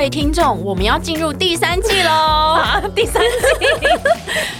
位听众，我们要进入第三季喽！啊，第三季？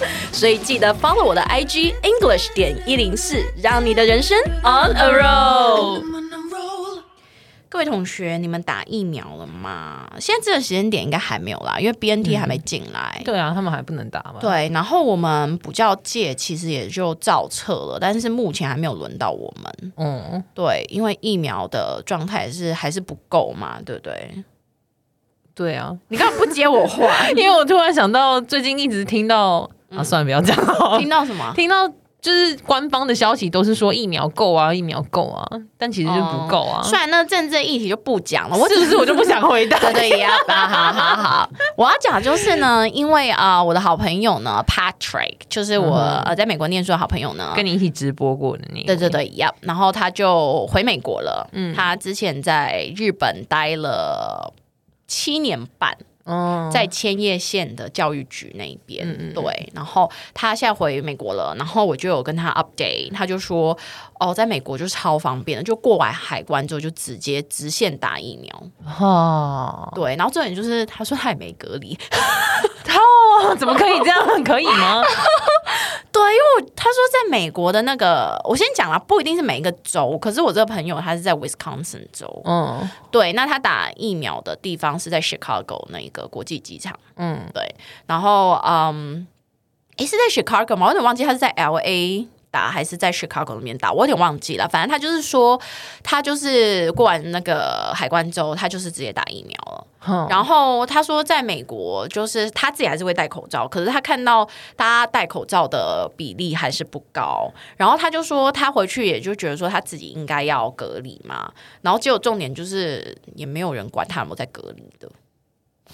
所以记得 follow 我的 IG English 点一零四，让你的人生 on a roll。各位同学，你们打疫苗了吗？现在这个时间点应该还没有啦，因为 BNT 还没进来。嗯。对啊，他们还不能打嘛。对，然后我们补教界其实也就照册了，但是目前还没有轮到我们。嗯，对，因为疫苗的状态是还是不够嘛，对不对？对啊，你干嘛不接我话？因为我突然想到，最近一直听到、嗯、啊，算了，不要讲了。听到什么？听到。就是官方的消息都是说疫苗够啊，疫苗够啊，但其实就不够啊。算、了、那政治议题就不讲了，我只是我就不想回答。对对呀，好好好，我要讲就是呢，因为啊、呃，我的好朋友呢，Patrick，就是我、嗯、呃在美国念书的好朋友呢，跟你一起直播过的那个。对对对呀，然后他就回美国了。嗯，他之前在日本待了七年半。嗯，在千叶县的教育局那边，嗯、对，然后他现在回美国了，然后我就有跟他 update，他就说，哦，在美国就超方便的，就过完海关之后就直接直线打疫苗，哦，对，然后重点就是他说他也没隔离，哦，怎么可以这样？可以吗？美国的那个，我先讲了，不一定是每一个州，可是我这个朋友他是在 Wisconsin 州，嗯，对，那他打疫苗的地方是在 Chicago 那一个国际机场，嗯，对，然后嗯，诶，是在 Chicago 吗？我有点忘记他是在 LA。打还是在 Chicago 那边打，我有点忘记了。反正他就是说，他就是过完那个海关之后，他就是直接打疫苗了。嗯、然后他说，在美国就是他自己还是会戴口罩，可是他看到大家戴口罩的比例还是不高。然后他就说，他回去也就觉得说他自己应该要隔离嘛。然后结果重点就是也没有人管他有没有在隔离的。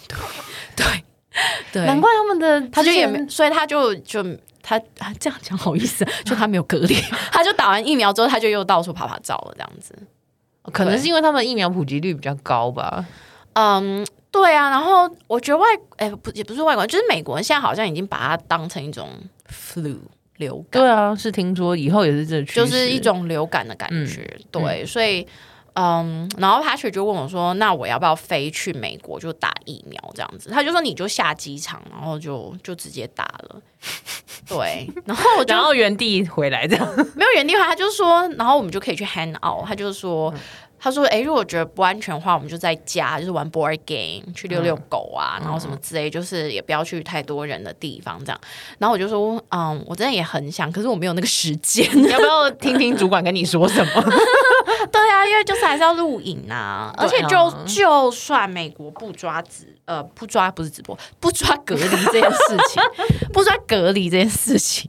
对对对，难怪他们的他就也没，所以他就就。他这样讲好意思，就他没有隔离，他就打完疫苗之后，他就又到处趴趴走了，这样子。可能是因为他们疫苗普及率比较高吧。嗯，对啊。然后我觉得外，哎，不，也不是外国，就是美国人现在好像已经把它当成一种 flu 流感。对啊，是听说以后也是这，就是一种流感的感觉。嗯、对，所以。嗯，然后 Patrick 就问我说：“那我要不要飞去美国就打疫苗这样子？”他就说：“你就下机场，然后就就直接打了。”对，然后我就 然后原地回来这样，没有原地回来，他就说：“然后我们就可以去 hang out。”他就说。嗯他说：“哎，如果觉得不安全的话，我们就在家，就是玩 board game，去遛遛狗啊，嗯、然后什么之类，就是也不要去太多人的地方，这样。然后我就说，嗯，我真的也很想，可是我没有那个时间。要不要听听主管跟你说什么？对啊，因为就是还是要录影啊，而且就、啊、就算美国不抓直，呃，不抓不是直播，不抓隔离这件事情，不抓隔离这件事情，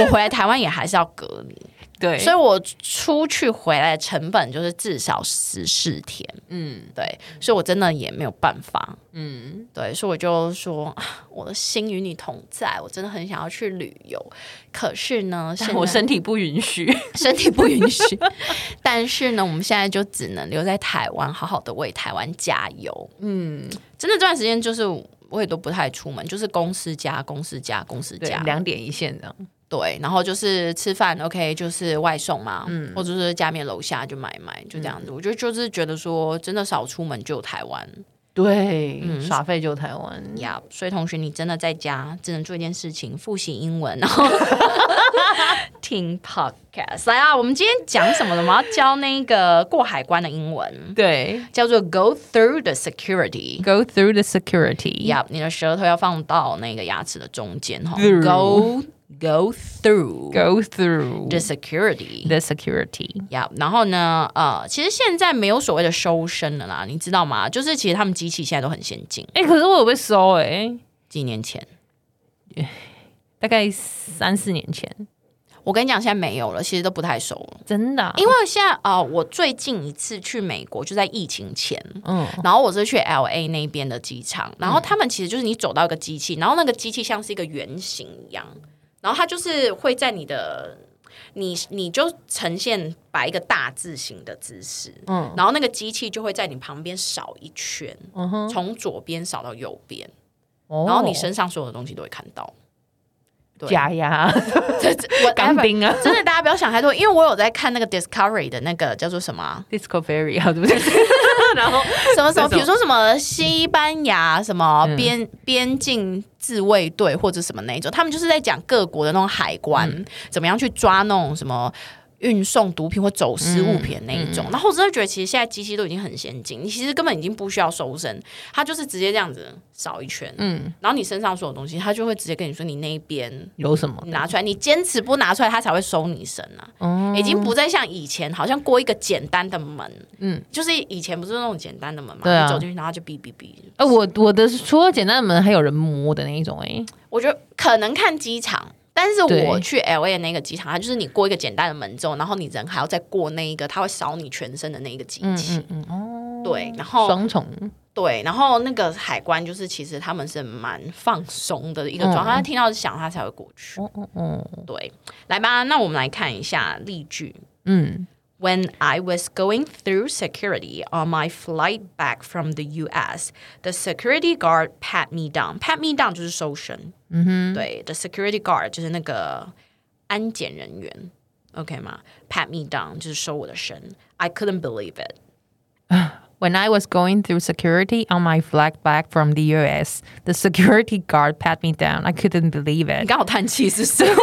我回来台湾也还是要隔离。”对，所以我出去回来的成本就是至少十四天，嗯，对，所以我真的也没有办法，嗯，对，所以我就说，我的心与你同在，我真的很想要去旅游，可是呢，我身体不允许，身体不允许，但是呢，我们现在就只能留在台湾，好好的为台湾加油，嗯，真的这段时间就是我也都不太出门，就是公司加公司加公司加，两点一线这样。对，然后就是吃饭，OK，就是外送嘛，嗯，或者是家面楼下就买买，就这样子。嗯、我觉得就是觉得说，真的少出门就台湾，对，嗯、耍废就台湾呀。Yeah, 所以同学，你真的在家只能做一件事情，复习英文，然后 听 podcast。来啊，我们今天讲什么呢？我们要教那个过海关的英文，对，叫做 go through the security，go through the security。呀，你的舌头要放到那个牙齿的中间哈，go。Go through, go through the security, the security. Yeah，然后呢，呃，其实现在没有所谓的收身了啦，你知道吗？就是其实他们机器现在都很先进。哎、欸，可是我有被收哎、欸，几年前，大概三四年前，我跟你讲，现在没有了，其实都不太熟了，真的、啊。因为现在啊、呃，我最近一次去美国就在疫情前，嗯，然后我是去 L A 那边的机场，然后他们其实就是你走到一个机器，然后那个机器像是一个圆形一样，然后它就是会在你的你你就呈现摆一个大字形的姿势，嗯，然后那个机器就会在你旁边扫一圈，嗯哼，从左边扫到右边，哦，然后你身上所有的东西都会看到。假牙，我 钢钉啊！真的，大家不要想太多，因为我有在看那个 Discovery 的那个叫做什么 Discovery 啊，对不对？然后什么什么，比如说什么西班牙什么边边境自卫队或者什么那种，他们就是在讲各国的那种海关、嗯、怎么样去抓那种什么。运送毒品或走私物品那一种，嗯嗯、然后我真的觉得，其实现在机器都已经很先进，你其实根本已经不需要搜身，它就是直接这样子扫一圈，嗯，然后你身上所有东西，它就会直接跟你说你那边有什么，你拿出来，你坚持不拿出来，它才会收你身啊，嗯、已经不再像以前，好像过一个简单的门，嗯，就是以前不是那种简单的门嘛，对啊、你走进去然后就哔哔哔，呃，我我的除了简单的门，还有人摸的那一种、欸，哎，我觉得可能看机场。但是我去 L A 的那个机场，它就是你过一个简单的门之后，然后你人还要再过那一个，它会扫你全身的那一个机器。嗯嗯，嗯哦，对，然后双重对，然后那个海关就是其实他们是蛮放松的一个状态，他、嗯、听到响他才会过去。嗯嗯嗯，对，来吧，那我们来看一下例句。嗯。When I was going through security on my flight back from the U.S., the security guard pat me down. Pat me down 就是搜身，嗯哼，对，the security guard 就是那个安检人员，OK 吗？Pat me down 就是收我的身，I couldn't believe it. When I was going through security on my flight back from the U.S., the security guard pat me down. I couldn't believe it. 你刚好叹气是什么？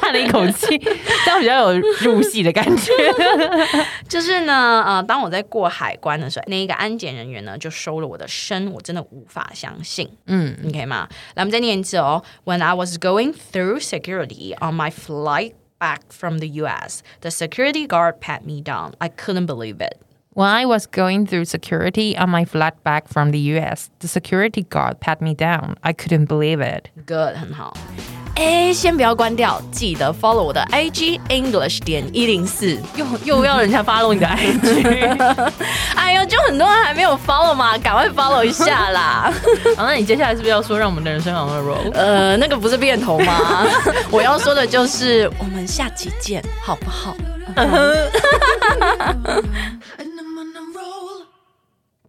叹了一口气，这样比较有入戏的感觉。就是呢，呃，当我在过海关的时候，那一个安检人员呢就收了我的身，我真的无法相信。嗯，你可以吗？来，我们再念一次哦。When I was going through security on my flight back from the U.S., the security guard pat me down. I couldn't believe it. When I was going through security on my flight back from the U.S., the security guard pat me down. I couldn't believe it. Good，很好。哎，先不要关掉，记得 follow 我的 IG English 点一零四。又又要人家 follow 你的 IG？哎呦，就很多人还没有 follow 嘛，赶快 follow 一下啦。好，那你接下来是不是要说让我们的人生 on a roll？呃，那个不是变头吗？我要说的就是我们下期见，好不好？